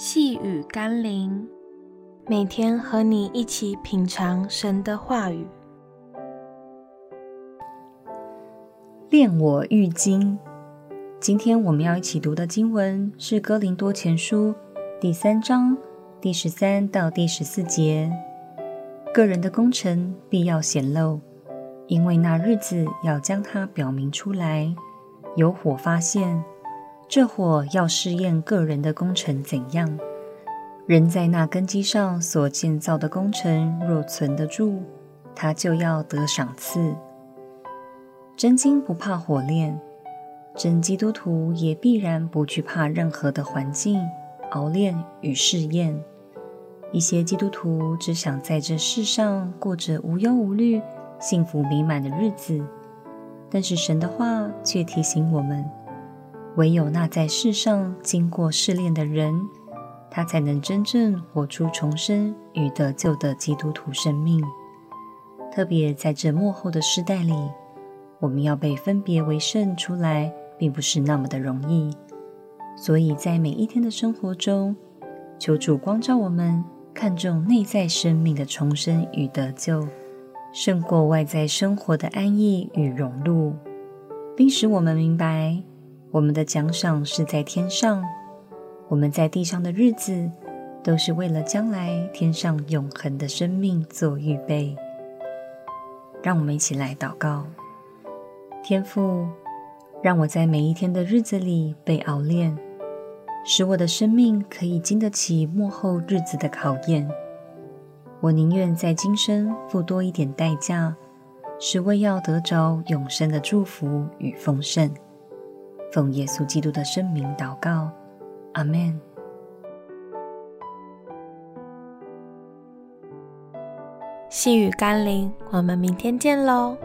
细雨甘霖，每天和你一起品尝神的话语。练我愈精。今天我们要一起读的经文是《哥林多前书》第三章第十三到第十四节。个人的工程必要显露，因为那日子要将它表明出来，有火发现。这火要试验个人的工程怎样。人在那根基上所建造的工程若存得住，他就要得赏赐。真金不怕火炼，真基督徒也必然不惧怕任何的环境、熬炼与试验。一些基督徒只想在这世上过着无忧无虑、幸福美满的日子，但是神的话却提醒我们。唯有那在世上经过试炼的人，他才能真正活出重生与得救的基督徒生命。特别在这末后的世代里，我们要被分别为圣出来，并不是那么的容易。所以在每一天的生活中，求主光照我们，看重内在生命的重生与得救，胜过外在生活的安逸与荣辱，并使我们明白。我们的奖赏是在天上，我们在地上的日子，都是为了将来天上永恒的生命做预备。让我们一起来祷告：天父，让我在每一天的日子里被熬炼，使我的生命可以经得起末后日子的考验。我宁愿在今生付多一点代价，是为要得着永生的祝福与丰盛。奉耶稣基督的圣名祷告，阿门。细雨甘霖，我们明天见喽。